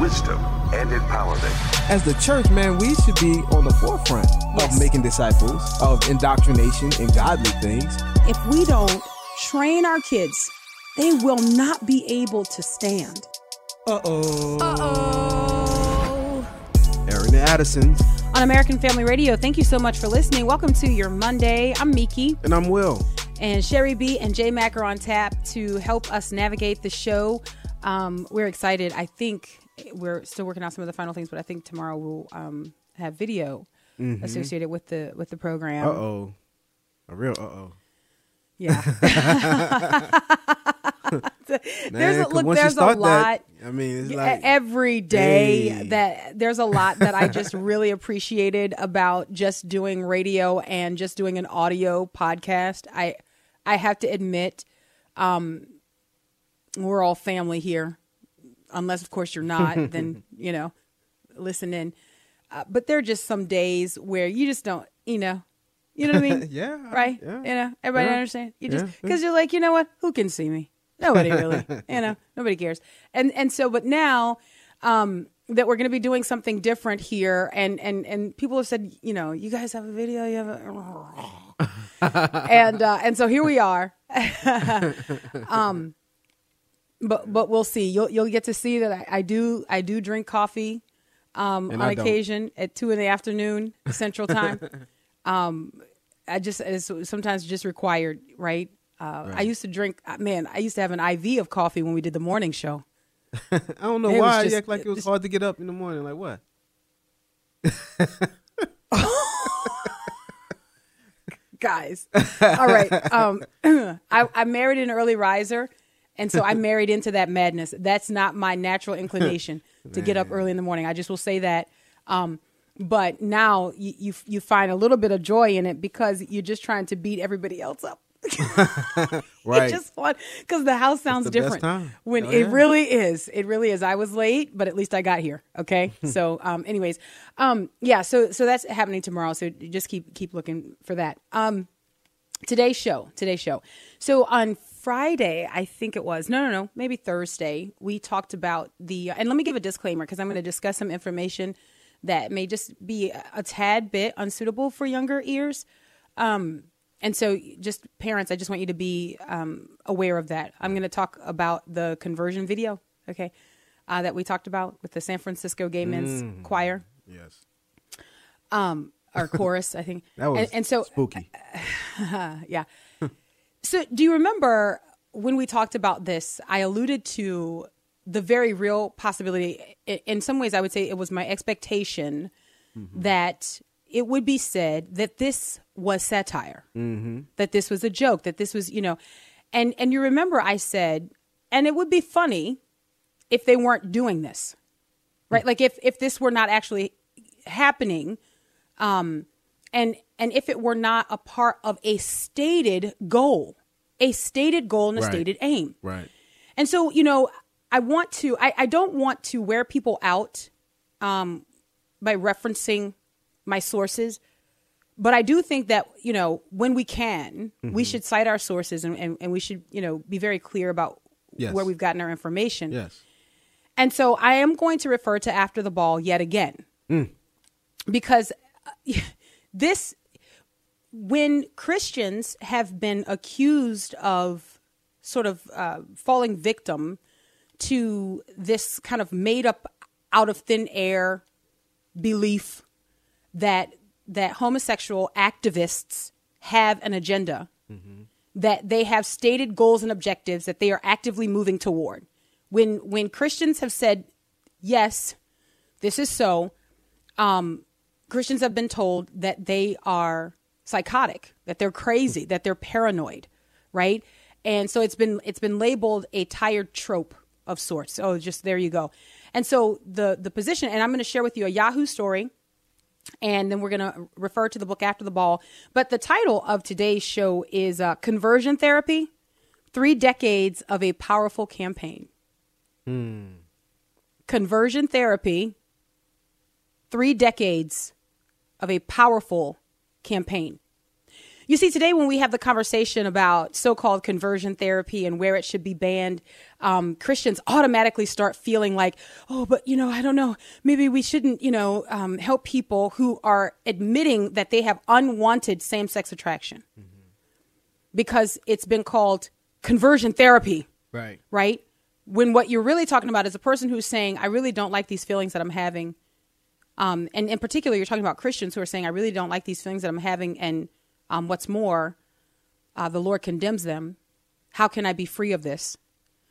wisdom, and empowerment. As the church, man, we should be on the forefront Yes. of making disciples, of indoctrination and godly things. If we don't train our kids, they will not be able to stand. Uh-oh. Uh oh. Aaron and Addison. On American Family Radio, thank you so much for listening. Welcome to your Monday. I'm Miki. And I'm Will. and Sherry B and Jay Mac are on tap to help us navigate the show. Um, we're excited. I think we're still working out some of the final things, but I think tomorrow we'll um, have video associated with the with the program. Uh-oh. A real uh-oh. Yeah, there's a, look. There's a lot. that, I mean, it's like every day Hey. that there's a lot that I just really appreciated about just doing radio and just doing an audio podcast. I I have to admit, um, we're all family here, unless of course you're not. then you know, listen in. Uh, but there are just some days where you just don't, you know, you know what I mean? Yeah, Right? yeah. You know, everybody Yeah. understand? You just Yeah. because you're like, you know what? Who can see me? Nobody really. you know, nobody cares. And and so, but now um, that we're going to be doing something different here, and and and people have said, you know, you guys have a video, you have a, and uh, and so here we are. um, but but we'll see. You'll you'll get to see that I, I do I do drink coffee um, And on I don't. occasion at two in the afternoon Central Time. um, I just it's sometimes just required, right? Uh, I used to drink. uh, Man, I used to have an IV of coffee when we did the morning show. I don't know was why just- you act like it was just- hard to get up in the morning. Like what? guys. All right. Um, I, I married an early riser, and so I married into that madness. That's not my natural inclination to get up early in the morning. I just will say that. Um, but now you, you you find a little bit of joy in it because you're just trying to beat everybody else up. Right. It's just fun because the house sounds the different when Oh, it yeah. really is. It really is. I was late, but at least I got here. Okay. so, um, anyways, um, yeah. So, so that's happening tomorrow. So just keep keep looking for that. Um, today's show. Today's show. So on Friday, I think it was. No, no, no. Maybe Thursday. We talked about the. And let me give a disclaimer because I'm going to discuss some information that may just be a, a tad bit unsuitable for younger ears. Um, and so, just parents, I just want you to be um, aware of that. I'm going to talk about the conversion video, okay, uh, that we talked about with the San Francisco Gay Men's Mm. Choir Yes. or chorus, I think. That was and, and so, spooky. yeah. So, do you remember when we talked about this? I alluded to the very real possibility. In some ways, I would say it was my expectation mm-hmm. that it would be said that this was satire, mm-hmm. that this was a joke, that this was, you know, and and you remember I said, and it would be funny if they weren't doing this, right? Mm. Like if if this were not actually happening, um, and and if it were not a part of a stated goal, a stated goal and a Right. stated aim. Right. And so, you know, I want to, I, I don't want to wear people out um, by referencing my sources, but I do think that, you know, when we can, we should cite our sources and, and, and we should, you know, be very clear about Yes. where we've gotten our information. Yes. And so I am going to refer to After the Ball yet again. Because uh, this, when Christians have been accused of sort of uh, falling victim to this kind of made up out of thin air belief that that homosexual activists have an agenda that they have stated goals and objectives that they are actively moving toward. When when Christians have said, "Yes, this is so," um, Christians have been told that they are psychotic, that they're crazy, that they're paranoid, right? And so it's been it's been labeled a tired trope of sorts. Oh, just there you go. And so the the position, and I'm going to share with you a Yahoo story and then we're going to refer to the book after the ball. But the title of today's show is uh, Conversion Therapy Three Decades of a Powerful Campaign. Hmm. Conversion Therapy Three Decades of a Powerful Campaign. You see, today when we have the conversation about so called conversion therapy and where it should be banned, um, Christians automatically start feeling like, oh, but you know, I don't know, maybe we shouldn't, you know, um, help people who are admitting that they have unwanted same sex attraction mm-hmm. because it's been called conversion therapy. Right. Right. When what you're really talking about is a person who's saying, I really don't like these feelings that I'm having. Um, and in particular, you're talking about Christians who are saying, I really don't like these feelings that I'm having. And um, what's more, uh, the Lord condemns them. How can I be free of this?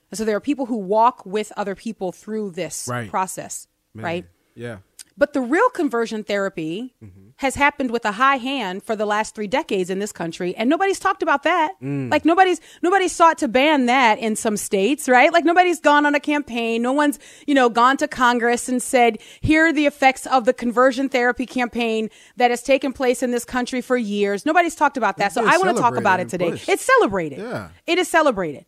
And so there are people who walk with other people through this right. process, Man. right? Yeah. But the real conversion therapy mm-hmm. has happened with a high hand for the last three decades in this country, and nobody's talked about that. Mm. Like nobody's nobody's sought to ban that in some states, right? Like nobody's gone on a campaign. No one's you know gone to Congress and said, "Here are the effects of the conversion therapy campaign that has taken place in this country for years." Nobody's talked about that, so I want to talk about it today. It's celebrated. Yeah, it is celebrated.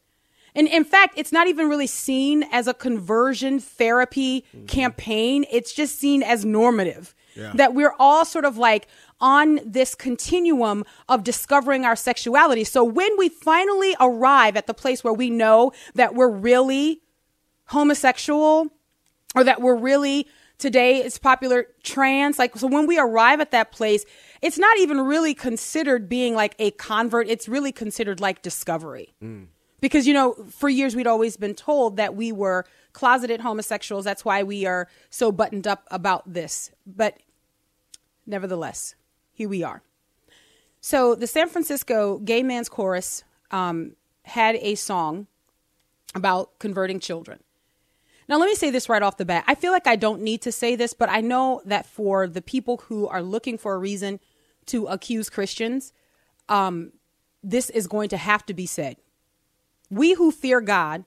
And in fact, it's not even really seen as a conversion therapy mm-hmm. campaign. It's just seen as normative. Yeah. That we're all sort of like on this continuum of discovering our sexuality. So when we finally arrive at the place where we know that we're really homosexual or that we're really today it's popular trans like so when we arrive at that place it's not even really considered being like a convert it's really considered like discovery mm. Because, you know, for years we'd always been told that we were closeted homosexuals. That's why we are so buttoned up about this. But nevertheless, here we are. So the San Francisco Gay Men's Chorus um, had a song about converting children. Now, let me say this right off the bat. I feel like I don't need to say this, but I know that for the people who are looking for a reason to accuse Christians, um, this is going to have to be said we who fear God,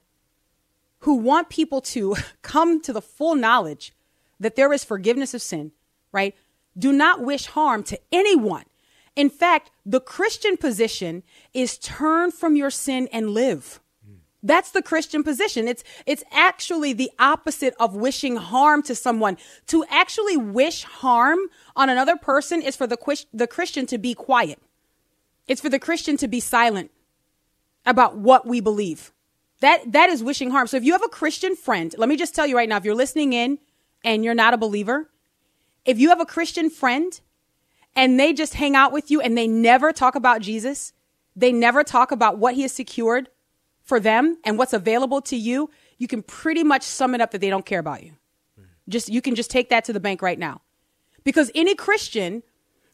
who want people to come to the full knowledge that there is forgiveness of sin, right? Do not wish harm to anyone. In fact, the Christian position is turn from your sin and live. That's the Christian position. It's it's actually the opposite of wishing harm to someone. To actually wish harm on another person is for the the Christian to be quiet. It's for the Christian to be silent about what we believe. That that is wishing harm. So if you have a Christian friend, let me just tell you right now, if you're listening in and you're not a believer, if you have a Christian friend and they just hang out with you and they never talk about Jesus, they never talk about what he has secured for them and what's available to you, you can pretty much sum it up that they don't care about you. Just you can just take that to the bank right now. Because any Christian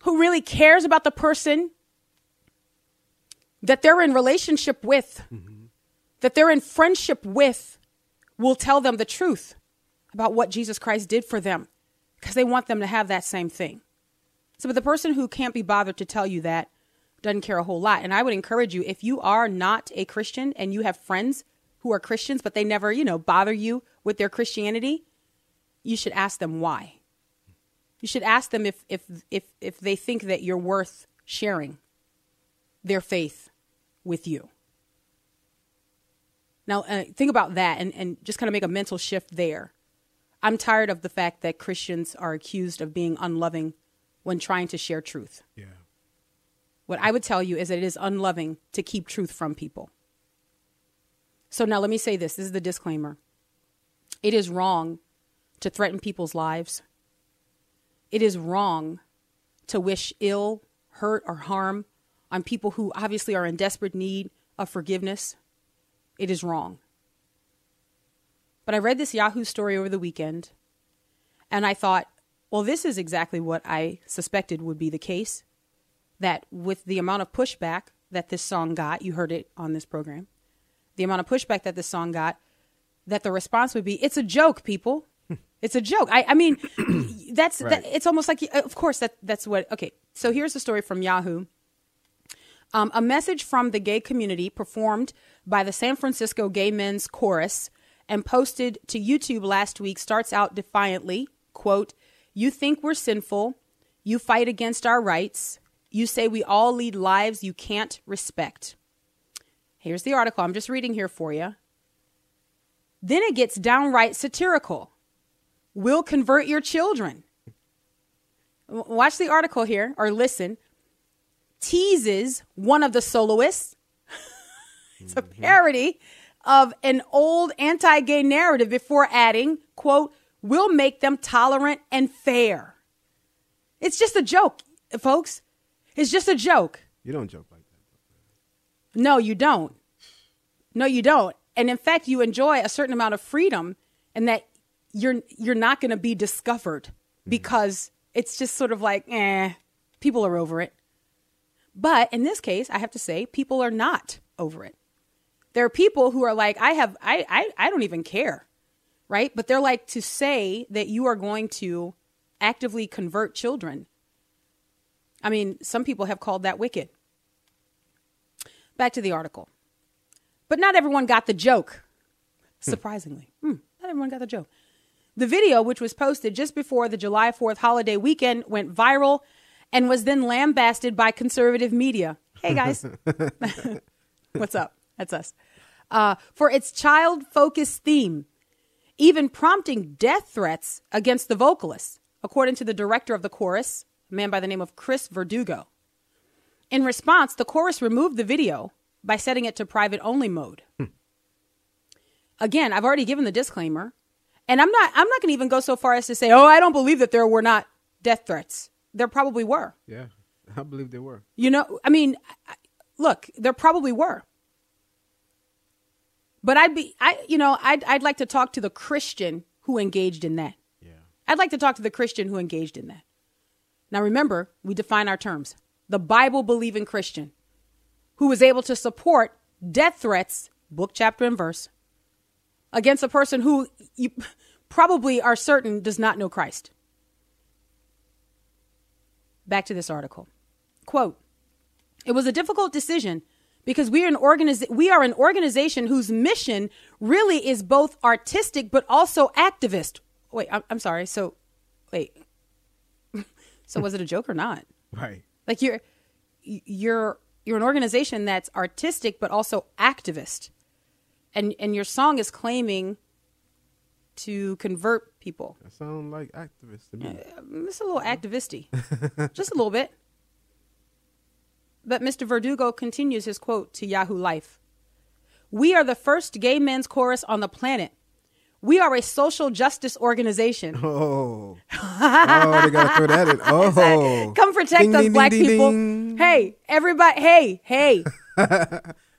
who really cares about the person that they're in relationship with, mm-hmm. that they're in friendship with, will tell them the truth about what Jesus Christ did for them because they want them to have that same thing. So, but the person who can't be bothered to tell you that doesn't care a whole lot. And I would encourage you if you are not a Christian and you have friends who are Christians, but they never, you know, bother you with their Christianity, you should ask them why. You should ask them if if if if they think that you're worth sharing their faith with you. Now, uh, think about that and, and just kind of make a mental shift there. I'm tired of the fact that Christians are accused of being unloving when trying to share truth. Yeah. What I would tell you is that it is unloving to keep truth from people. So now let me say this this is the disclaimer. It is wrong to threaten people's lives. It is wrong to wish ill, hurt, or harm on people who obviously are in desperate need of forgiveness, it is wrong. But I read this Yahoo story over the weekend and I thought, well, this is exactly what I suspected would be the case. That with the amount of pushback that this song got, you heard it on this program, the amount of pushback that this song got, that the response would be, it's a joke, people. It's a joke. I, I mean, that's right. that, it's almost like, of course, that that's what. Okay, so here's the story from Yahoo. Um, a message from the gay community performed by the San Francisco Gay Men's Chorus and posted to YouTube last week starts out defiantly, quote, "You think we're sinful, You fight against our rights. You say we all lead lives you can't respect. Here's the article. I'm just reading here for you. Then it gets downright satirical. We'll convert your children. Watch the article here or listen. Teases one of the soloists. it's a parody of an old anti gay narrative before adding, quote, we'll make them tolerant and fair. It's just a joke, folks. It's just a joke. You don't joke like that. No, you don't. No, you don't. And in fact, you enjoy a certain amount of freedom and that you're you're not going to be discovered mm-hmm. because it's just sort of like, eh, people are over it. But in this case, I have to say, people are not over it. There are people who are like, I have, I, I, I don't even care, right? But they're like to say that you are going to actively convert children. I mean, some people have called that wicked. Back to the article. But not everyone got the joke, surprisingly. Hmm, not everyone got the joke. The video, which was posted just before the July 4th holiday weekend, went viral and was then lambasted by conservative media. Hey, guys. What's up? That's us. Uh, for its child focused theme, even prompting death threats against the vocalists, according to the director of the chorus, a man by the name of Chris Verdugo. In response, the chorus removed the video by setting it to private only mode. Hmm. Again, I've already given the disclaimer, and I'm not I'm not going to even go so far as to say, "Oh, I don't believe that there were not death threats." There probably were. Yeah. I believe there were. You know, I mean, look, there probably were. But I'd be I you know, I'd I'd like to talk to the Christian who engaged in that. Yeah. I'd like to talk to the Christian who engaged in that. Now remember, we define our terms. The Bible believing Christian who was able to support death threats, book, chapter, and verse, against a person who you probably are certain does not know Christ. Back to this article. Quote It was a difficult decision because we are an organiz- we are an organization whose mission really is both artistic but also activist. Wait, I'm, I'm sorry. So, wait. so was it a joke or not? Right. Like you're you're you're an organization that's artistic but also activist. And and your song is claiming to convert people. That sound like activist to me. Uh, it's a little activisty. Just a little bit. But Mr. Verdugo continues his quote to Yahoo Life. We are the first gay men's chorus on the planet. We are a social justice organization. Oh, oh, they gotta throw that in. Oh, come protect ding, us, ding, black ding, people. Hey, everybody. Hey, hey,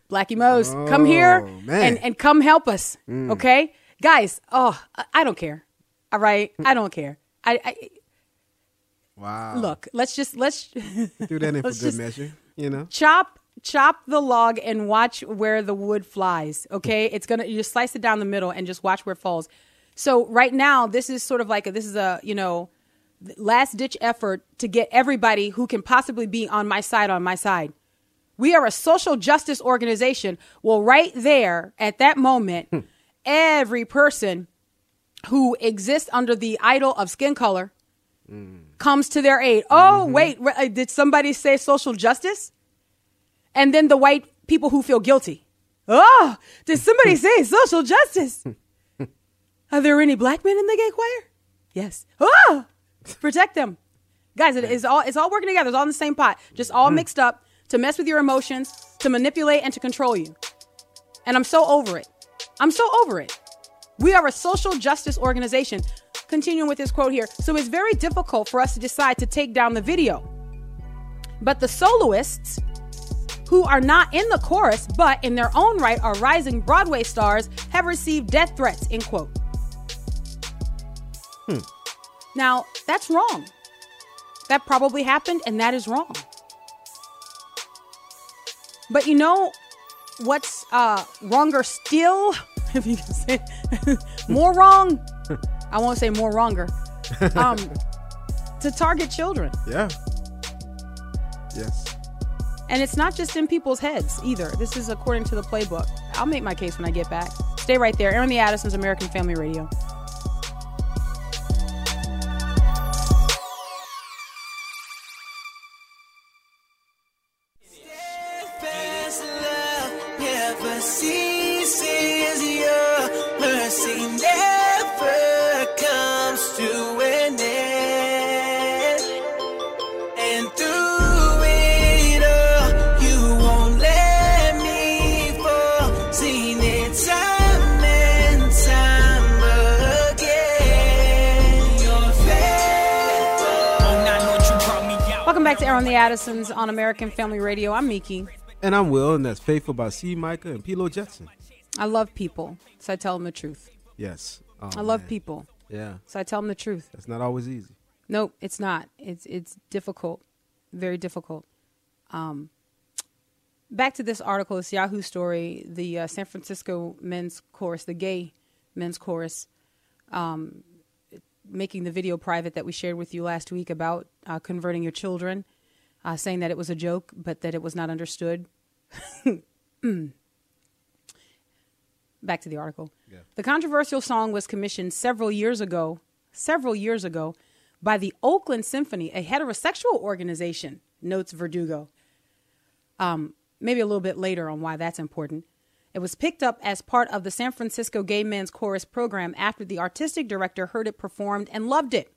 Blackie Mose, oh, come here and and come help us. Mm. Okay, guys. Oh, I don't care. All right, I don't care. I, I wow. Look, let's just let's do that in for good measure. You know, chop chop the log and watch where the wood flies. Okay, it's gonna you just slice it down the middle and just watch where it falls. So right now, this is sort of like a, this is a you know last ditch effort to get everybody who can possibly be on my side on my side. We are a social justice organization. Well, right there at that moment, hmm. Every person who exists under the idol of skin color mm. comes to their aid. Oh, mm-hmm. wait, uh, did somebody say social justice? and then the white people who feel guilty. Oh, did somebody say social justice? Are there any black men in the gay choir? Yes. Oh, protect them. Guys, it is all it's all working together. It's all in the same pot. Just all mixed up to mess with your emotions, to manipulate and to control you. And I'm so over it. I'm so over it. We are a social justice organization. Continuing with this quote here. So it's very difficult for us to decide to take down the video. But the soloists who are not in the chorus but in their own right are rising Broadway stars have received death threats, end quote. Hmm. Now, that's wrong. That probably happened and that is wrong. But you know what's uh, wronger still? If you can say more wrong, I won't say more wronger. Um, to target children. Yeah. Yes. And it's not just in people's heads either. This is according to the playbook. I'll make my case when I get back. Stay right there. Airing the Addisons, American Family Radio. Never ceases. Your mercy never comes to an end. And through it all, you won't let me fall. Seen it time and time again. You're faithful. Oh, I know you brought me out. Welcome back to Airing the Addisons on American Family Radio. I'm Miki. And I'm Will, and that's Faithful by C. Micah and Pilo Jetson. I love people, so I tell them the truth. Yes. Oh, I love man. people, Yeah. so I tell them the truth. That's not always easy. Nope, it's not. It's it's difficult, very difficult. Um, back to this article, this Yahoo story. The uh, San Francisco men's chorus, the gay men's chorus, um, making the video private that we shared with you last week about uh, converting your children, uh, saying that it was a joke, but that it was not understood. Back to the article. The controversial song was commissioned several years ago, several years ago, by the Oakland Symphony, a heterosexual organization, notes Verdugo. Um, maybe a little bit later on why that's important. It was picked up as part of the San Francisco Gay Men's Chorus program after the artistic director heard it performed and loved it.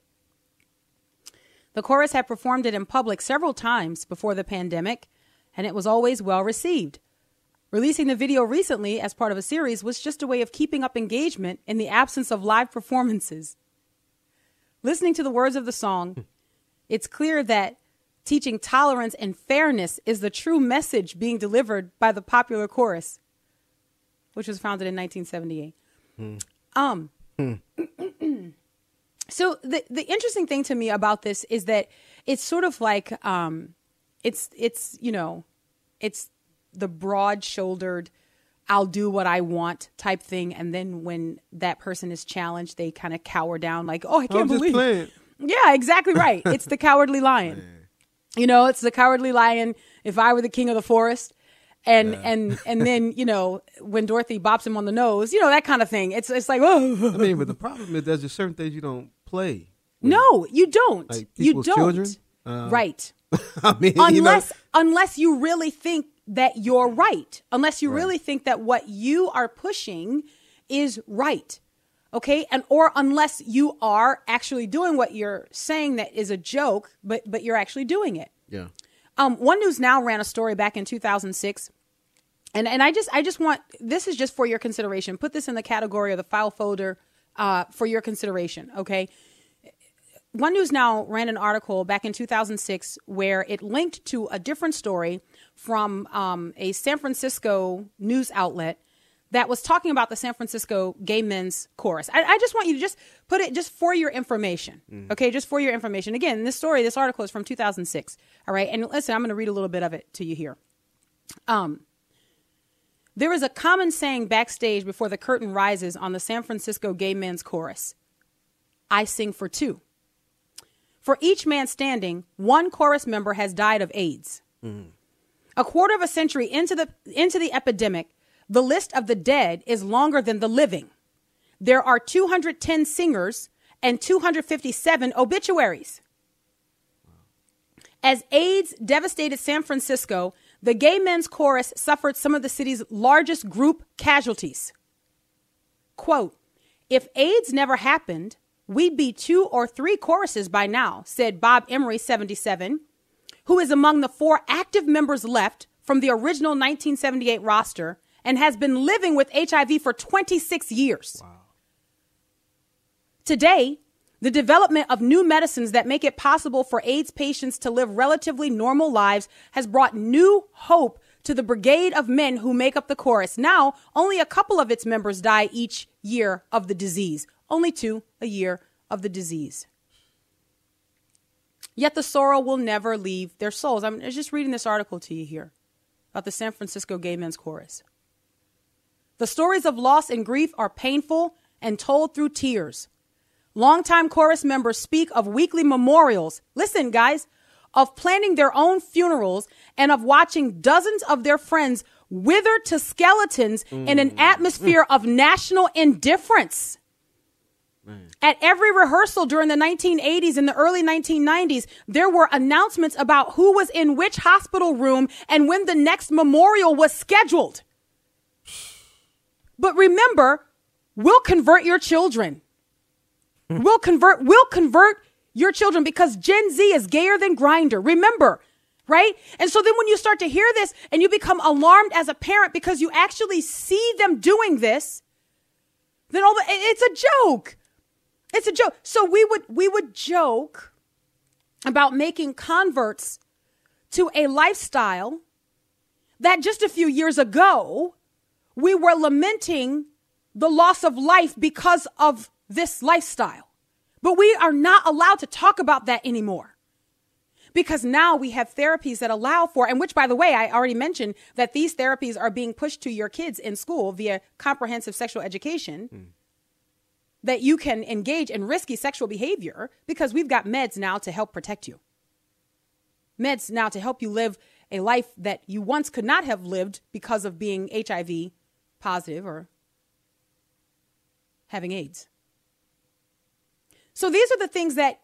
The chorus had performed it in public several times before the pandemic, and it was always well received. Releasing the video recently as part of a series was just a way of keeping up engagement in the absence of live performances. Listening to the words of the song, it's clear that teaching tolerance and fairness is the true message being delivered by the popular chorus, which was founded in 1978. Um, so the the interesting thing to me about this is that it's sort of like um, it's it's you know, it's the broad shouldered. I'll do what I want type thing, and then when that person is challenged, they kind of cower down, like, "Oh, I can't believe." playing. Yeah, exactly right. It's the cowardly lion. You know, it's the cowardly lion. If I were the king of the forest, and and and then you know when Dorothy bops him on the nose, you know that kind of thing. It's it's like oh I mean, but the problem is there's just certain things you don't play. no, you don't. Like you don't. children? Um, right. I mean, you know, Unless unless you really think that you're right. Unless you really think that what you are pushing is right. Okay? And or unless you are actually doing what you're saying that is a joke, but but you're actually doing it. yeah. Um, One News Now ran a story back in 2006, and and I just I just want this is just for your consideration. Put this in the category of the file folder uh, for your consideration. Okay. One News Now ran an article back in 2006 where it linked to a different story from um, a San Francisco news outlet that was talking about the San Francisco gay men's chorus. I, I just want you to just put it just for your information, okay? Just for your information. Again, this story, this article is from 2006. All right, and listen, I'm going to read a little bit of it to you here. Um, there is a common saying backstage before the curtain rises on the San Francisco gay men's chorus. I sing for two. For each man standing, one chorus member has died of AIDS. Mm-hmm. A quarter of a century into the into the epidemic, the list of the dead is longer than the living. There are 210 singers and 257 obituaries. As AIDS devastated San Francisco, the gay men's chorus suffered some of the city's largest group casualties. Quote, if AIDS never happened, we'd be two or three choruses by now, said Bob Emery, 77, who is among the four active members left from the original 1978 roster and has been living with HIV for 26 years. Wow. Today, the development of new medicines that make it possible for AIDS patients to live relatively normal lives has brought new hope to the brigade of men who make up the chorus. Now, only a couple of its members die each year of the disease, only two a year of the disease. Yet the sorrow will never leave their souls. I'm just reading this article to you here about the San Francisco Gay Men's Chorus. The stories of loss and grief are painful and told through tears. Longtime chorus members speak of weekly memorials. Listen, guys, of planning their own funerals and of watching dozens of their friends wither to skeletons in an mm. atmosphere of national indifference. At every rehearsal during the 1980s and the early 1990s, there were announcements about who was in which hospital room and when the next memorial was scheduled. But remember, we'll convert your children. Mm. we'll convert, we'll convert your children because Gen Z is gayer than Grindr. Remember, right? And so then when you start to hear this and you become alarmed as a parent because you actually see them doing this, then all the, it's a joke. It's a joke. So we would we would joke about making converts to a lifestyle that just a few years ago we were lamenting the loss of life because of this lifestyle. But we are not allowed to talk about that anymore. Because now we have therapies that allow for, and which, by the way, I already mentioned that these therapies are being pushed to your kids in school via comprehensive sexual education. Mm. That you can engage in risky sexual behavior because we've got meds now to help protect you. Meds now to help you live a life that you once could not have lived because of being HIV positive or having AIDS. So these are the things that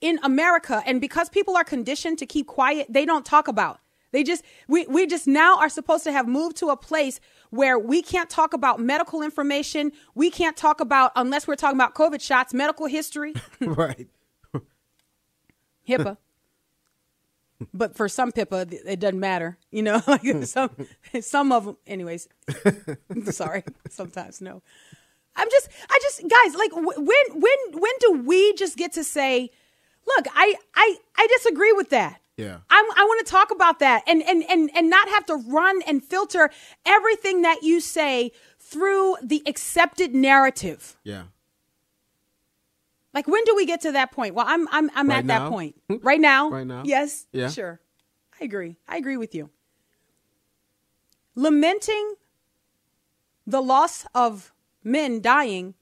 in America, and because people are conditioned to keep quiet, they don't talk about. They just, we, we just now are supposed to have moved to a place where we can't talk about medical information. We can't talk about, unless we're talking about COVID shots, medical history. right. HIPAA. but for some PIPA, it doesn't matter. You know, like some, some of them, anyways. sorry, sometimes no. I'm just, I just, guys, like when, when, when do we just get to say, look, I, I, I disagree with that. Yeah. I'm, I want to talk about that and, and, and, and not have to run and filter everything that you say through the accepted narrative. Yeah. Like when do we get to that point? Well, I'm, I'm, I'm right at now? that point right now. Right now. Yes. Yeah. Sure. I agree. I agree with you. Lamenting the loss of men dying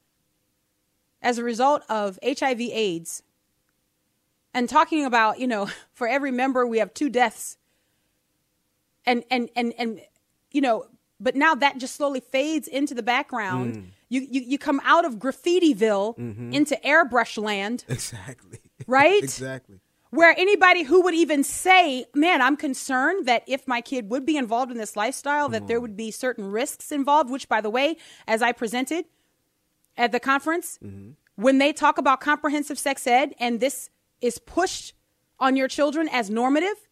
as a result of HIV AIDS and talking about, you know, for every member we have two deaths. And and and and you know, but now that just slowly fades into the background. Mm. You, you you come out of graffitiville mm-hmm. into airbrush land. Exactly. Right? exactly. Where anybody who would even say, "Man, I'm concerned that if my kid would be involved in this lifestyle, Come that there would be certain risks involved." Which, by the way, as I presented at the conference, mm-hmm. when they talk about comprehensive sex ed and this is pushed on your children as normative,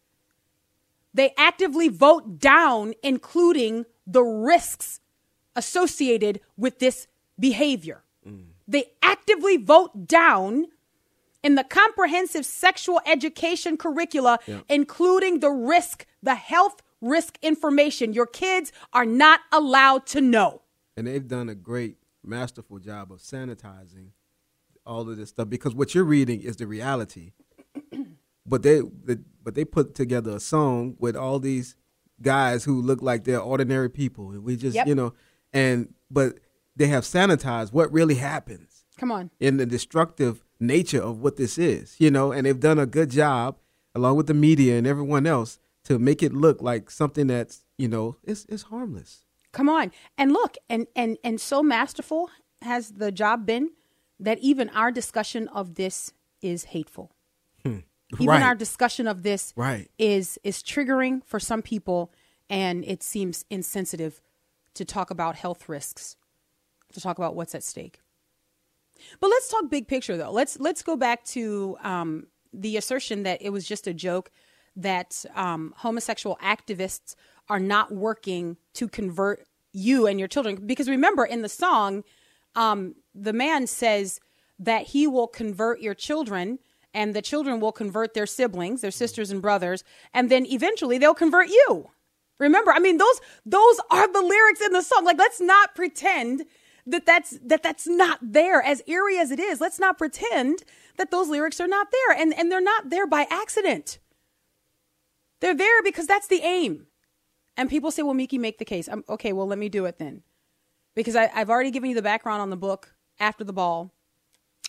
they actively vote down including the risks associated with this behavior. Mm. They actively vote down in the comprehensive sexual education curricula, yeah. including the risk, the health risk information your kids are not allowed to know. And they've done a great, masterful job of sanitizing all of this stuff because what you're reading is the reality. but they, the, but they put together a song with all these guys who look like they're ordinary people, and we just, yep. you know, and but they have sanitized what really happens. Come on. In the destructive nature of what this is, you know, and they've done a good job along with the media and everyone else to make it look like something that's, you know, it's it's harmless. Come on. And look, and and and so masterful has the job been that even our discussion of this is hateful. Hmm. Even right. our discussion of this right. is is triggering for some people and it seems insensitive to talk about health risks, to talk about what's at stake. But let's talk big picture, though. Let's let's go back to um, the assertion that it was just a joke that um, homosexual activists are not working to convert you and your children. Because remember, in the song, um, the man says that he will convert your children and the children will convert their siblings, their sisters and brothers, and then eventually they'll convert you. Remember, I mean those those are the lyrics in the song. Like let's not pretend that that's that that's not there as eerie as it is let's not pretend that those lyrics are not there and and they're not there by accident. They're there because that's the aim. And people say well miki make the case. I'm, okay well let me do it then. Because I, i've already given you the background on the book after the ball.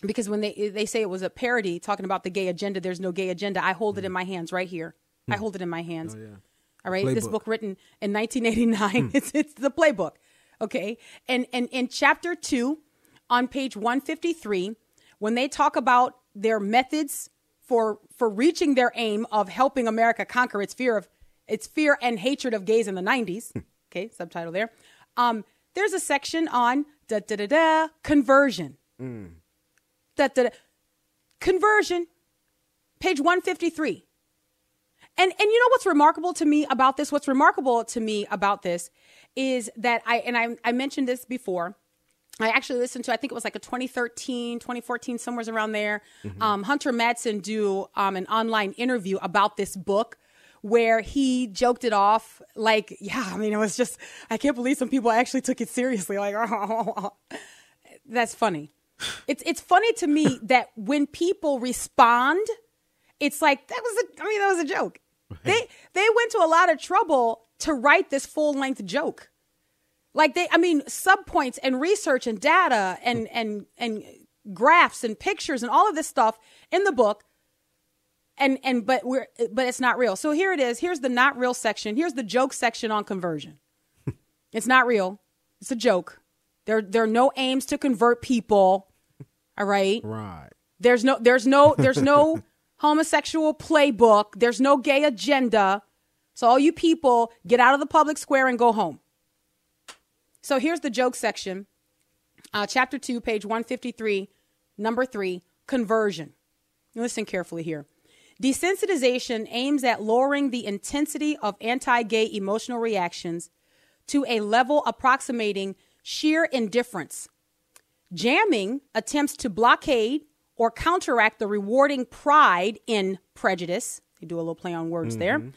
Because when they they say it was a parody talking about the gay agenda there's no gay agenda. I hold it in mm. my hands right here. I mm. hold it in my hands. Oh, yeah. all right? This book written in 1989 it's it's the playbook Okay. And, and in chapter two, on page 153, when they talk about their methods for, for reaching their aim of helping America conquer its fear of its fear and hatred of gays in the 90s, hmm. okay, subtitle there. Um, there's a section on da da da da conversion. Da da da conversion. Page 153. And and you know what's remarkable to me about this? What's remarkable to me about this is that I and I I mentioned this before. I actually listened to I think it was like a 2013, 2014, somewhere around there. Um, Hunter Madsen do um, an online interview about this book where he joked it off like, yeah, I mean, it was just I can't believe some people actually took it seriously. Like, that's funny. It's it's funny to me that when people respond, it's like that was a I mean that was a joke. They they went to a lot of trouble to write this full length joke. Like they I mean subpoints and research and data and and and graphs and pictures and all of this stuff in the book and and but we're but it's not real. So here it is. Here's the not real section. Here's the joke section on conversion. it's not real. It's a joke. There there are no aims to convert people. All right. Right. There's no there's no there's no homosexual playbook. There's no gay agenda. So all you people get out of the public square and go home. So here's the joke section. Uh, chapter 2, page 153, number 3, conversion. Listen carefully here. Desensitization aims at lowering the intensity of anti gay emotional reactions to a level approximating sheer indifference. Jamming attempts to blockade or counteract the rewarding pride in prejudice. They do a little play on words there. Mm-hmm.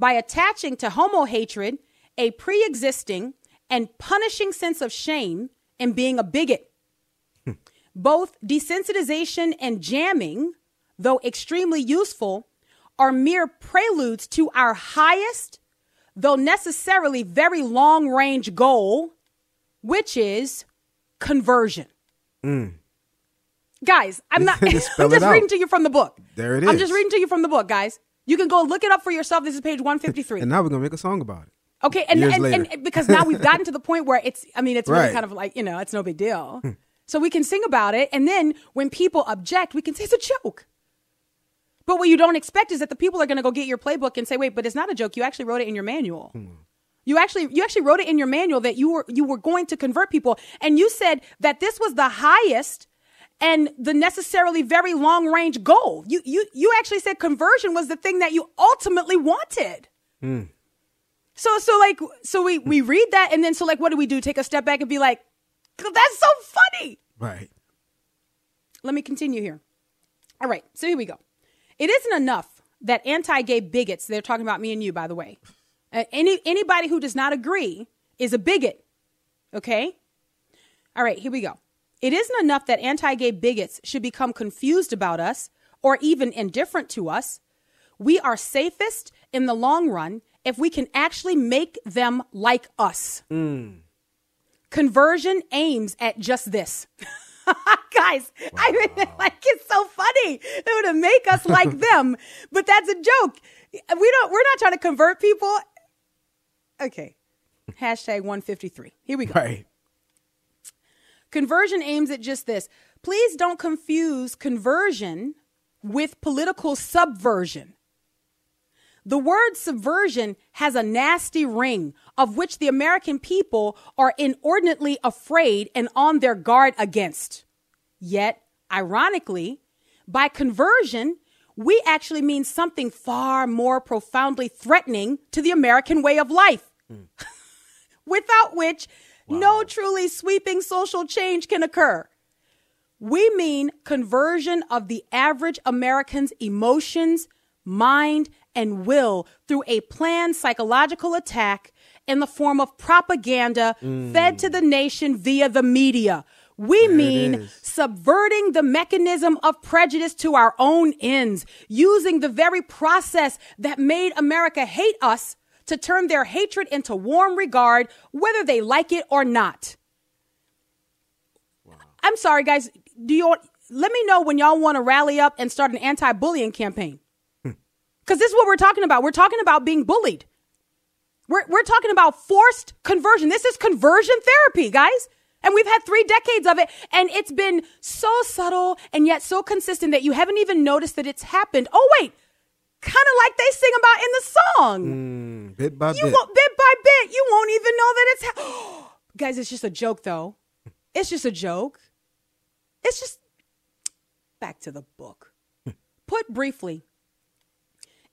By attaching to homo hatred a pre existing and punishing sense of shame in being a bigot. Hmm. Both desensitization and jamming, though extremely useful, are mere preludes to our highest, though necessarily very long range goal, which is conversion. Mm. Guys, I'm not, I'm just reading to you from the book. There it is. I'm just reading to you from the book, guys. You can go look it up for yourself. This is page 153. And now we're gonna make a song about it. Okay, and, and, and because now we've gotten to the point where it's, I mean, it's really Right. Hmm. kind of like, you know, it's no big deal. so we can sing about it. And then when people object, we can say it's a joke. But what you don't expect is that the people are going to go get your playbook and say, wait, but it's not a joke. You actually wrote it in your manual. Hmm. You actually, you actually wrote it in your manual that you were, you were going to convert people. And you said that this was the highest and the necessarily very long range goal. You, you, you actually said conversion was the thing that you ultimately wanted. So so like so we we read that and then so like what do we do? Take a step back and be like, that's so funny. Right. Let me continue here. All right, so here we go. It isn't enough that anti-gay bigots, they're talking about me and you, by the way. Uh, any anybody who does not agree is a bigot. Okay? All right, here we go. It isn't enough that anti-gay bigots should become confused about us or even indifferent to us. We are safest in the long run if we can actually make them like us. Hmm. Conversion aims at just this. Guys, I mean, like it's so funny to make us like them, but that's a joke. We don't. We're not trying to convert people. Okay. Hashtag 153. Here we go. Right. Conversion aims at just this. Please don't confuse conversion with political subversion. The word subversion has a nasty ring of which the American people are inordinately afraid and on their guard against. Yet, ironically, by conversion, we actually mean something far more profoundly threatening to the American way of life, hmm. without which no truly sweeping social change can occur. We mean conversion of the average American's emotions, mind, and will through a planned psychological attack in the form of propaganda fed to the nation via the media. We mean subverting the mechanism of prejudice to our own ends, using the very process that made America hate us to turn their hatred into warm regard, whether they like it or not. I'm sorry, guys. Do you let me know when y'all want to rally up and start an anti-bullying campaign? Hmm. Because this is what we're talking about. We're talking about being bullied. We're we're talking about forced conversion. This is conversion therapy, guys. And we've had three decades of it, and it's been so subtle and yet so consistent that you haven't even noticed that it's happened. Oh wait, kind of like they sing about in the song. Mm, bit by You bit. won't bit by bit. You won't even know that it's. Ha- guys, it's just a joke, though. It's just a joke. It's just back to the book. Put briefly,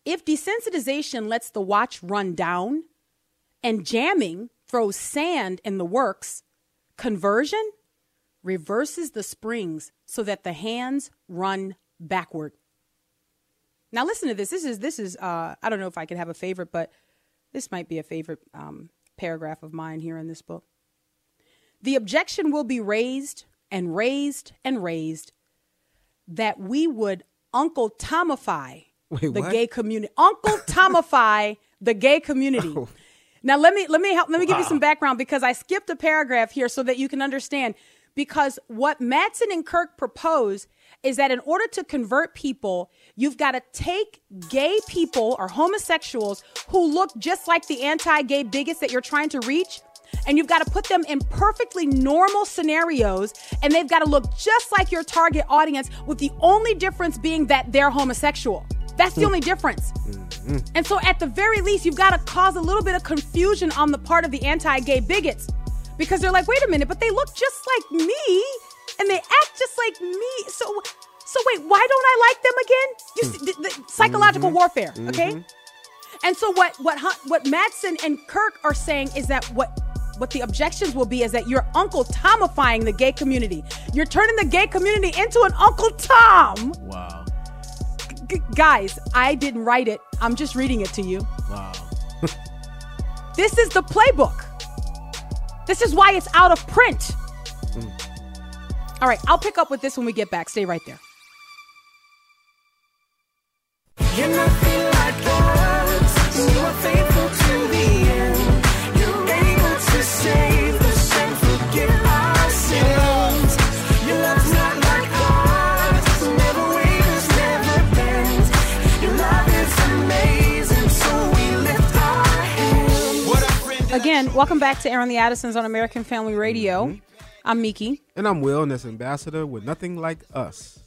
if desensitization lets the watch run down and jamming throws sand in the works, conversion reverses the springs so that the hands run backward. Now listen to this. This is this is uh, I don't know if I could have a favorite, but this might be a favorite um, paragraph of mine here in this book. The objection will be raised and raised and raised that we would Uncle Tomify Wait, the what? gay community. Uncle Tomify the gay community. Oh. Now let me let me help let me give you some background because I skipped a paragraph here so that you can understand. Because what Madsen and Kirk propose is that in order to convert people, you've got to take gay people or homosexuals who look just like the anti-gay bigots that you're trying to reach, and you've got to put them in perfectly normal scenarios, and they've got to look just like your target audience, with the only difference being that they're homosexual. That's the only difference. Mm-hmm. And so, at the very least, you've got to cause a little bit of confusion on the part of the anti gay bigots because they're like, wait a minute, but they look just like me and they act just like me. So, so wait, why don't I like them again? You hmm. see, the, the psychological mm-hmm. warfare, okay? Mm-hmm. And so, what what Hun- what Madsen and Kirk are saying is that what what the objections will be is that you're Uncle Tomifying the gay community. You're turning the gay community into an Uncle Tom. Wow. G- guys, I didn't write it. I'm just reading it to you. Wow. This is the playbook. This is why it's out of print. All right, I'll pick up with this when we get back. Stay right there. You're nothing like us. You are faithful to the end. You're able to save us and forgive our sins. Your love's not like ours. Never wavers, never bends. Your love is amazing, so we lift our hands. What a friend. Again, welcome back to Airing the Addisons on American Family Radio. Mm-hmm. I'm Miki. And I'm Will, Wellness Ambassador with Nothing Like Us.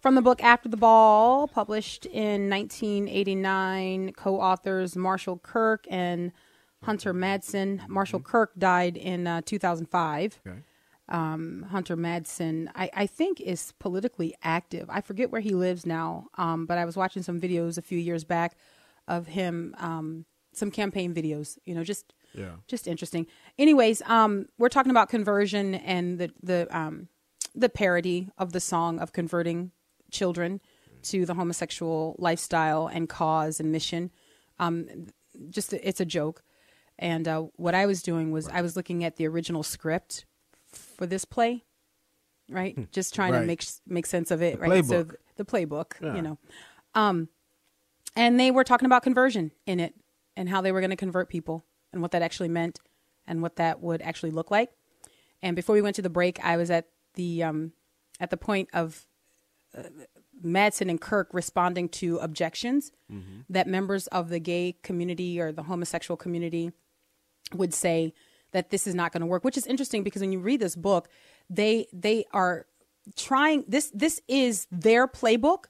From the book After the Ball, published in 1989, co authors Marshall Kirk and Hunter Madsen. Marshall Kirk died in uh, 2005. Okay. Um, Hunter Madsen, I, I think, is politically active. I forget where he lives now, um, but I was watching some videos a few years back of him, um, some campaign videos, you know, just Yeah. just interesting. Anyways, um, we're talking about conversion and the the um, the parody of the song of converting children to the homosexual lifestyle and cause and mission. Um, just it's a joke. And uh, what I was doing was I was looking at the original script for this play, right? Just trying to make make sense of it, The right? So playbook. the playbook, Yeah. you know. Um, and they were talking about conversion in it and how they were going to convert people and what that actually meant and what that would actually look like. And before we went to the break, I was at the um, at the point of uh, Madsen and Kirk responding to objections that members of the gay community or the homosexual community would say that this is not going to work, which is interesting because when you read this book, they they are trying this this is their playbook.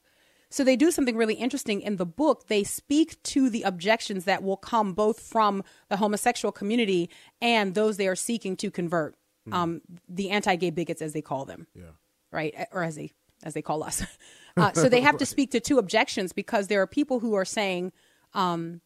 So they do something really interesting in the book. They speak to the objections that will come both from the homosexual community and those they are seeking to convert, um, the anti-gay bigots as they call them. Yeah. right? Or as they as they call us. Uh, so they have to speak to two objections because there are people who are saying um,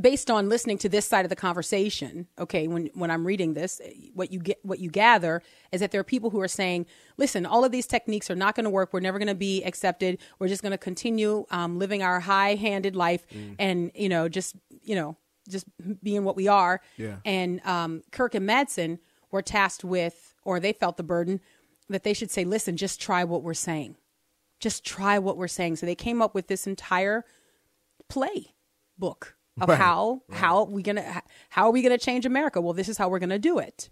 based on listening to this side of the conversation okay when when i'm reading this what you get what you gather is that there are people who are saying listen all of these techniques are not going to work. We're never going to be accepted. We're just going to continue um, living our high-handed life and you know just you know just being what we are. Yeah. and um, kirk and madsen were tasked with or they felt the burden that they should say listen just try what we're saying. Just try what we're saying. So they came up with this entire play book of Right, how how we gonna how are we gonna change America? Well, this is how we're gonna do it,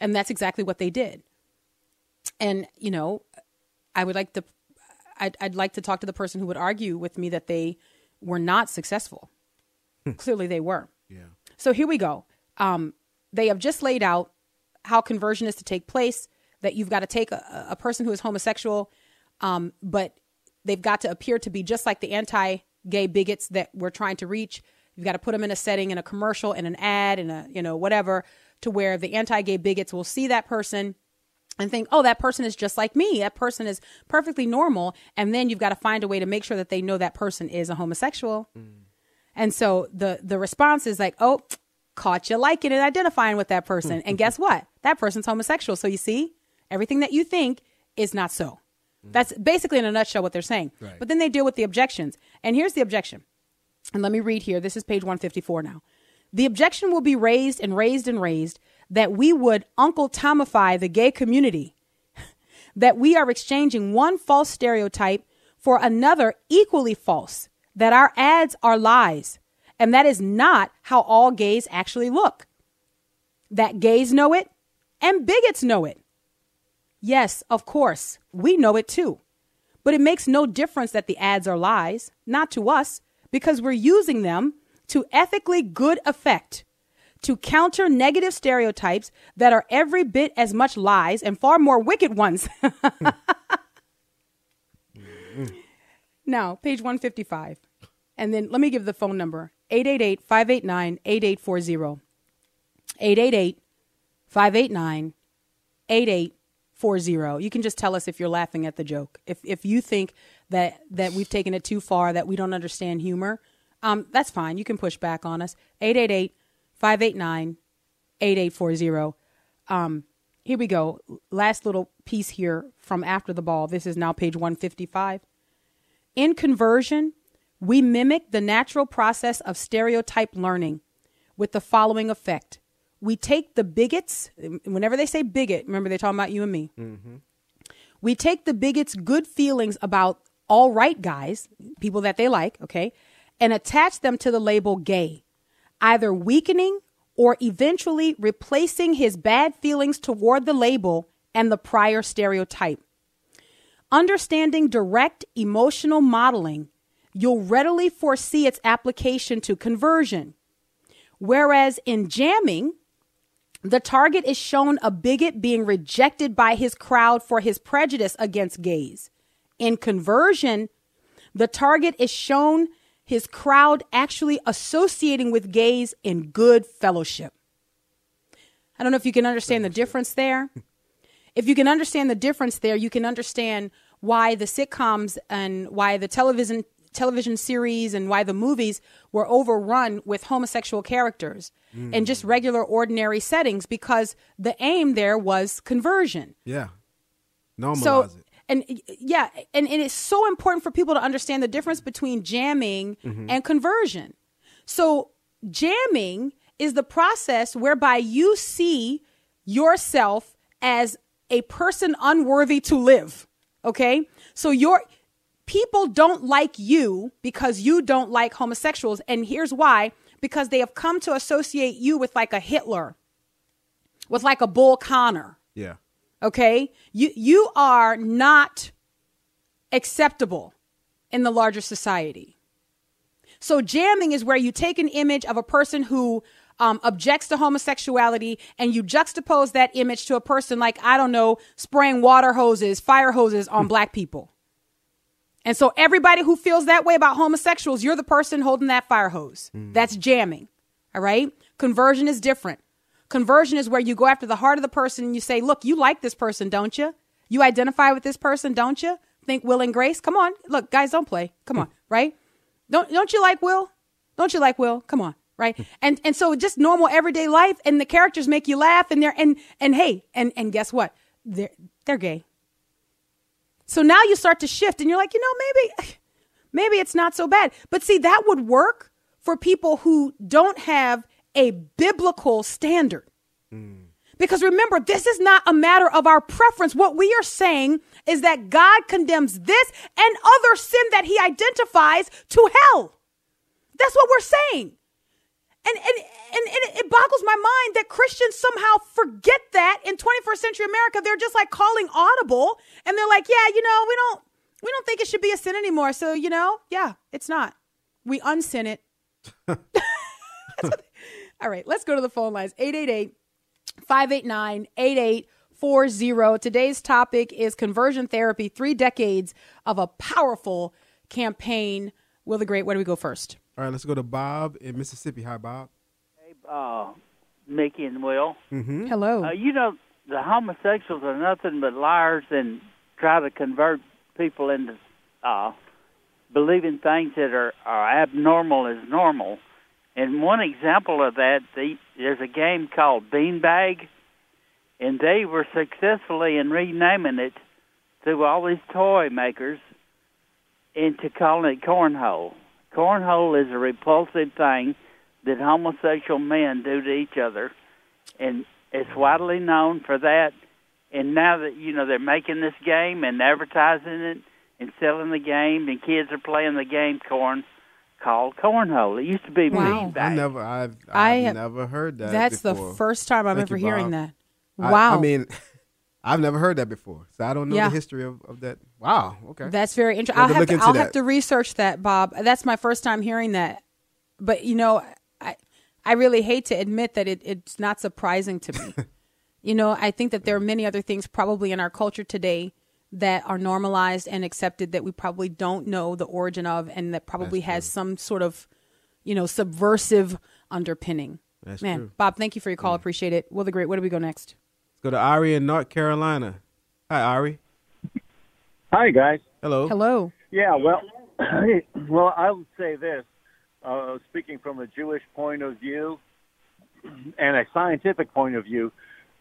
and that's exactly what they did. And you know, I would like to, I'd, I'd like to talk to the person who would argue with me that they were not successful. Clearly, they were. Yeah. So here we go. Um, they have just laid out how conversion is to take place. That you've got to take a, a person who is homosexual, um, but they've got to appear to be just like the anti-gay bigots that we're trying to reach. You've got to put them in a setting, in a commercial, in an ad, in a, you know, whatever, to where the anti gay bigots will see that person and think, oh, that person is just like me. That person is perfectly normal. And then you've got to find a way to make sure that they know that person is a homosexual. Mm. And so the the response is like, oh, caught you liking and identifying with that person. and guess what? That person's homosexual. So you see, everything that you think is not so. Mm. That's basically in a nutshell what they're saying. Right. But then they deal with the objections. And here's the objection. And let me read here. This is page 154 now. The objection will be raised and raised and raised that we would Uncle Tomify the gay community, that we are exchanging one false stereotype for another equally false, that our ads are lies, and that is not how all gays actually look. That gays know it and bigots know it. Yes, of course, we know it too. But it makes no difference that the ads are lies, not to us, because we're using them to ethically good effect to counter negative stereotypes that are every bit as much lies and far more wicked ones. now, page 155. And then let me give the phone number 888 589 8840. 888 589 8840. You can just tell us if you're laughing at the joke. If if you think that that we've taken it too far, that we don't understand humor, um, that's fine. You can push back on us. 888 589 8840. Um, here we go. Last little piece here from after the ball. This is now page 155. In conversion, we mimic the natural process of stereotype learning with the following effect. We take the bigots, whenever they say bigot, remember they're talking about you and me. We take the bigots' good feelings about all right guys, people that they like, okay, and attach them to the label gay, either weakening or eventually replacing his bad feelings toward the label and the prior stereotype. Understanding direct emotional modeling, you'll readily foresee its application to conversion. Whereas in jamming, the target is shown a bigot being rejected by his crowd for his prejudice against gays. In conversion, the target is shown his crowd actually associating with gays in good fellowship. I don't know if you can understand the difference there. If you can understand the difference there, you can understand why the sitcoms and why the television television series and why the movies were overrun with homosexual characters hmm. in just regular ordinary settings because the aim there was conversion. Yeah. Normalize So it. And yeah, and, and it's so important for people to understand the difference between jamming mm-hmm. and conversion. So jamming is the process whereby you see yourself as a person unworthy to live. Okay? So your people don't like you because you don't like homosexuals and here's why because they have come to associate you with like a Hitler, with like a Bull Connor Yeah. Okay? You you are not acceptable in the larger society. So jamming is where you take an image of a person who um, objects to homosexuality and you juxtapose that image to a person like i don't know spraying water hoses fire hoses on black people. And so everybody who feels that way about homosexuals you're the person holding that fire hose. That's jamming all right? Conversion is different Conversion is where you go after the heart of the person and you say, look, you like this person, don't you? You identify with this person, don't you? Think Will and Grace? Come on. Look, guys, don't play. Come on, right? Don't don't you like Will? Don't you like Will? Come on, right? And and so just normal everyday life and the characters make you laugh and they're and and hey, and and guess what? They're they're gay. So now you start to shift and you're like, you know, maybe maybe it's not so bad. But see, that would work for people who don't have a biblical standard. Mm. Because remember, this is not a matter of our preference. What we are saying is that God condemns this and other sin that he identifies to hell. That's what we're saying. And, and, and, and it boggles my mind that Christians somehow forget that in 21st century America. They're just like calling audible and they're like, yeah, you know, we don't, we don't think it should be a sin anymore. So, you know, yeah, it's not. We unsin it. All right, let's go to the phone lines 888 589 8840. Today's topic is conversion therapy, three decades of a powerful campaign. Will the Great, where do we go first? All right, let's go to Bob in Mississippi. Hi, Bob. Hey, uh, Miki and Will. Mm-hmm. Hello. Uh, you know, the homosexuals are nothing but liars and try to convert people into uh, believing things that are, are abnormal as normal. And one example of that, the, there's a game called Beanbag, and they were successfully in renaming it through all these toy makers into calling it cornhole. Cornhole is a repulsive thing that homosexual men do to each other, and it's widely known for that. And now that you know they're making this game and advertising it and selling the game, and kids are playing the game corn called cornhole. It used to be Wow. beanbag. I never, I've, I I've have- never heard that. That's before. the first time I'm Thank ever you, hearing Bob. that. Wow. I, mean, I've never heard that before, so I don't know Yeah. the history of, of that. Wow. Okay. That's very interesting. I'll have to to, I'll have to research that, Bob. That's my first time hearing that. But you know, I I really hate to admit that it, it's not surprising to me. you know, I think that there are many other things probably in our culture today that are normalized and accepted that we probably don't know the origin of and that probably has some sort of, you know, subversive underpinning. That's Man, true. Bob, thank you for your call. Appreciate it. Will the Great, where do we go next? Let's go to Ari in North Carolina. Hi, Ari. Hi, guys. Hello. Hello. Yeah, well, well, I would say this, uh, speaking from a Jewish point of view and a scientific point of view,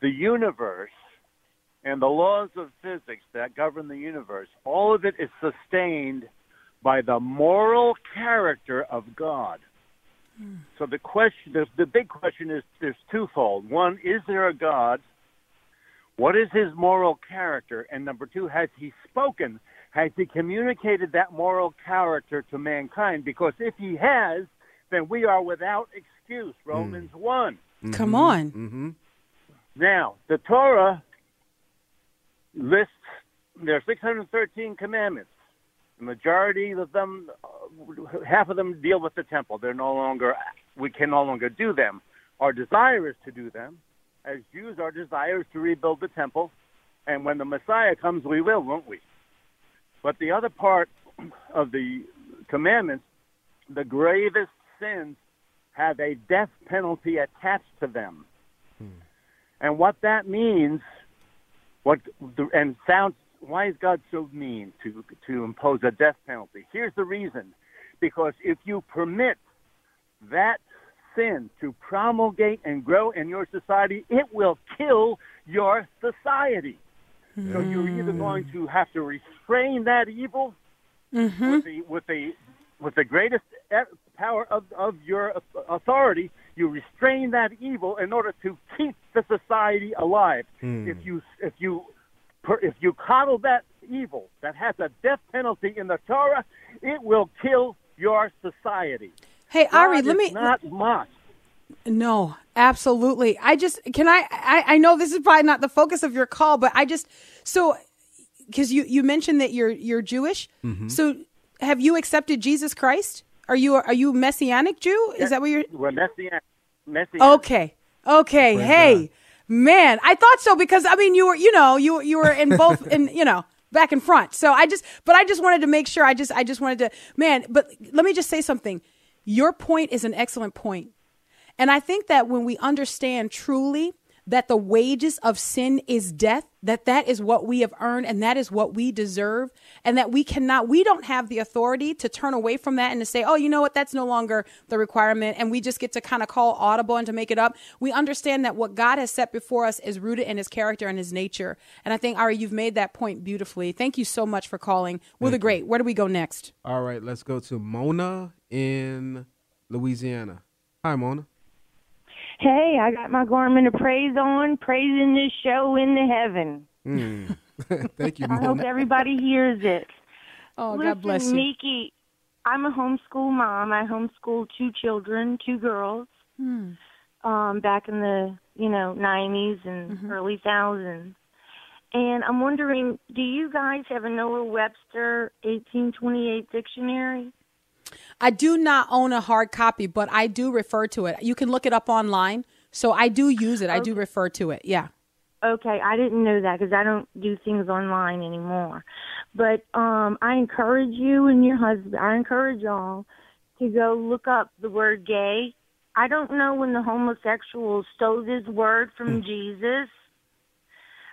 the universe and the laws of physics that govern the universe, all of it is sustained by the moral character of God. So the question, the, the big question is, is twofold. One, is there a God? What is his moral character? And number two, has he spoken? Has he communicated that moral character to mankind? Because if he has, then we are without excuse. Romans 1. Come on. Mm-hmm. Now, the Torah lists, there are 613 commandments. The majority of them, half of them deal with the temple. They're no longer, we can no longer do them. Our desire is to do them. As Jews, our desire is to rebuild the temple. And when the Messiah comes, we will, won't we? But the other part of the commandments, the gravest sins have a death penalty attached to them. Hmm. And what that means, what the, and sounds, why is God so mean to to impose a death penalty? Here's the reason: because if you permit that sin to promulgate and grow in your society, it will kill your society. So you're either mm. going to have to restrain that evil mm-hmm. with the with the with the greatest power of of your authority. You restrain that evil in order to keep the society alive. Hmm. If you if you if you coddle that evil that has a death penalty in the Torah, it will kill your society. Hey, Ari, let me not mocked. No, absolutely. I just can I, I I know this is probably not the focus of your call, but I just so because you you mentioned that you're you're Jewish. Mm-hmm. So have you accepted Jesus Christ? Are you are you messianic Jew? Is that what you're? Well, messianic. Messianic. Okay, okay. hey, man, I thought so because I mean you were you know you you were in both in you know back and front. So I just but I just wanted to make sure. I just I just wanted to man. But let me just say something. Your point is an excellent point. And I think that when we understand truly that the wages of sin is death, that that is what we have earned and that is what we deserve, and that we cannot, we don't have the authority to turn away from that and to say, oh, you know what, that's no longer the requirement, and we just get to kind of call audible and to make it up. We understand that what God has set before us is rooted in his character and his nature. And I think, Ari, you've made that point beautifully. Thank you so much for calling. Will the Great, where do we go next? All right, let's go to Mona in Louisiana. Hi, Mona. Hey, I got my garment of praise on, praising this show into heaven. Mm. Thank you, I hope everybody hears it. Oh, Listen, God bless you. Miki, I'm a homeschool mom. I homeschool two children, two girls, Hmm. um, back in the you know 90s and Mm-hmm. early thousands. And I'm wondering, do you guys have a Noah Webster 1828 dictionary? I do not own a hard copy, but I do refer to it. You can look it up online. So I do use it. I do refer to it. Yeah. Okay, I didn't know that because I don't do things online anymore. But um, I encourage you and your husband. I encourage y'all to go look up the word gay. I don't know when the homosexuals stole this word from Jesus,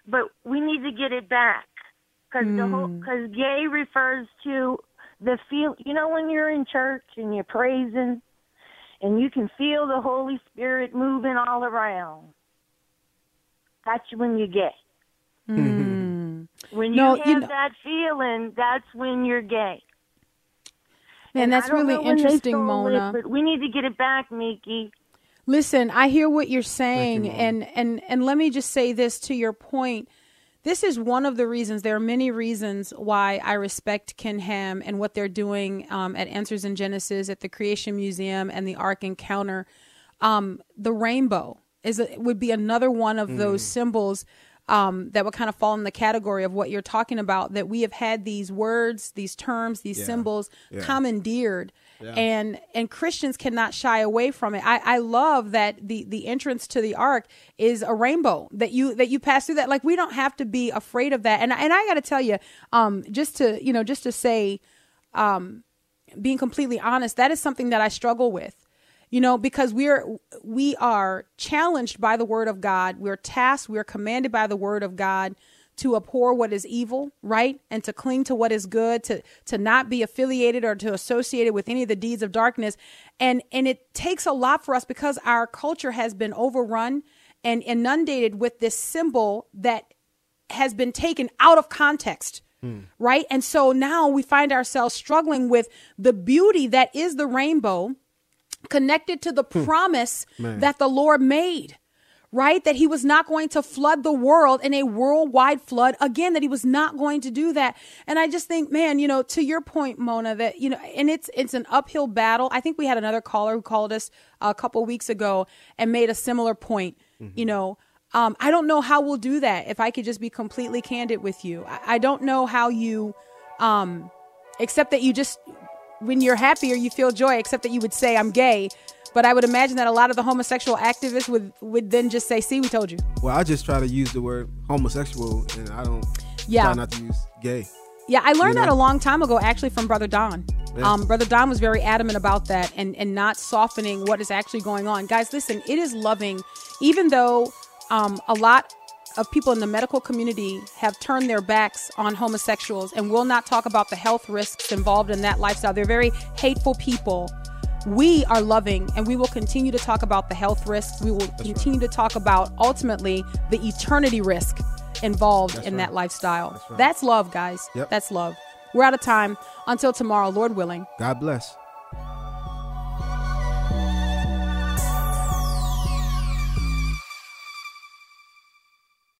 but we need to get it back because the whole because gay refers to the feel. You know when you're in church and you're praising, and you can feel the Holy Spirit moving all around. That's when you're gay. Hmm. When you No, have you know- that feeling, that's when you're gay. Man, And that's really know when they interesting, stole it, Mona. but we need to get it back, Miki. Listen, I hear what you're saying, and and and let me just say this to your point. This is one of the reasons. There are many reasons why I respect Ken Ham and what they're doing um, at Answers in Genesis, at the Creation Museum, and the Ark Encounter. Um, the rainbow is a, would be another one of those symbols um, that would kind of fall in the category of what you're talking about. That we have had these words, these terms, these symbols Yeah. commandeered and and Christians cannot shy away from it. I, I love that the the entrance to the ark is a rainbow that you that you pass through that. Like we don't have to be afraid of that. And and I got to tell you, um, just to you know, just to say, um, being completely honest, that is something that I struggle with. You know, because we're we are challenged by the word of God. We're tasked, we're commanded by the word of God to abhor what is evil, right? And to cling to what is good, to to not be affiliated or to associated with any of the deeds of darkness. And and it takes a lot for us because our culture has been overrun and inundated with this symbol that has been taken out of context. Right. And so now we find ourselves struggling with the beauty that is the rainbow connected to the hmm. promise that the Lord made. Right? That he was not going to flood the world in a worldwide flood again, that he was not going to do that. And I just think, man, you know, to your point, Mona, that, you know, and it's it's an uphill battle. I think we had another caller who called us a couple weeks ago and made a similar point. You know, um, I don't know how we'll do that if I could just be completely candid with you. I, I don't know how you um except that you just when you're happy or you feel joy, except that you would say I'm gay. But I would imagine that a lot of the homosexual activists would would then just say, "See, we told you." Well, I just try to use the word homosexual, and I don't Yeah. try not to use gay. Yeah, I learned You that a long time ago, actually, from Brother Don. Yeah. Um, Brother Don was very adamant about that and and not softening what is actually going on. Guys, listen, it is loving, even though um, a lot of people in the medical community have turned their backs on homosexuals and will not talk about the health risks involved in that lifestyle. They're very hateful people. We are loving and we will continue to talk about the health risks. We will continue to talk about ultimately the eternity risk involved in that lifestyle. That's love, guys. Yep. That's love. We're out of time. Until tomorrow, Lord willing. God bless.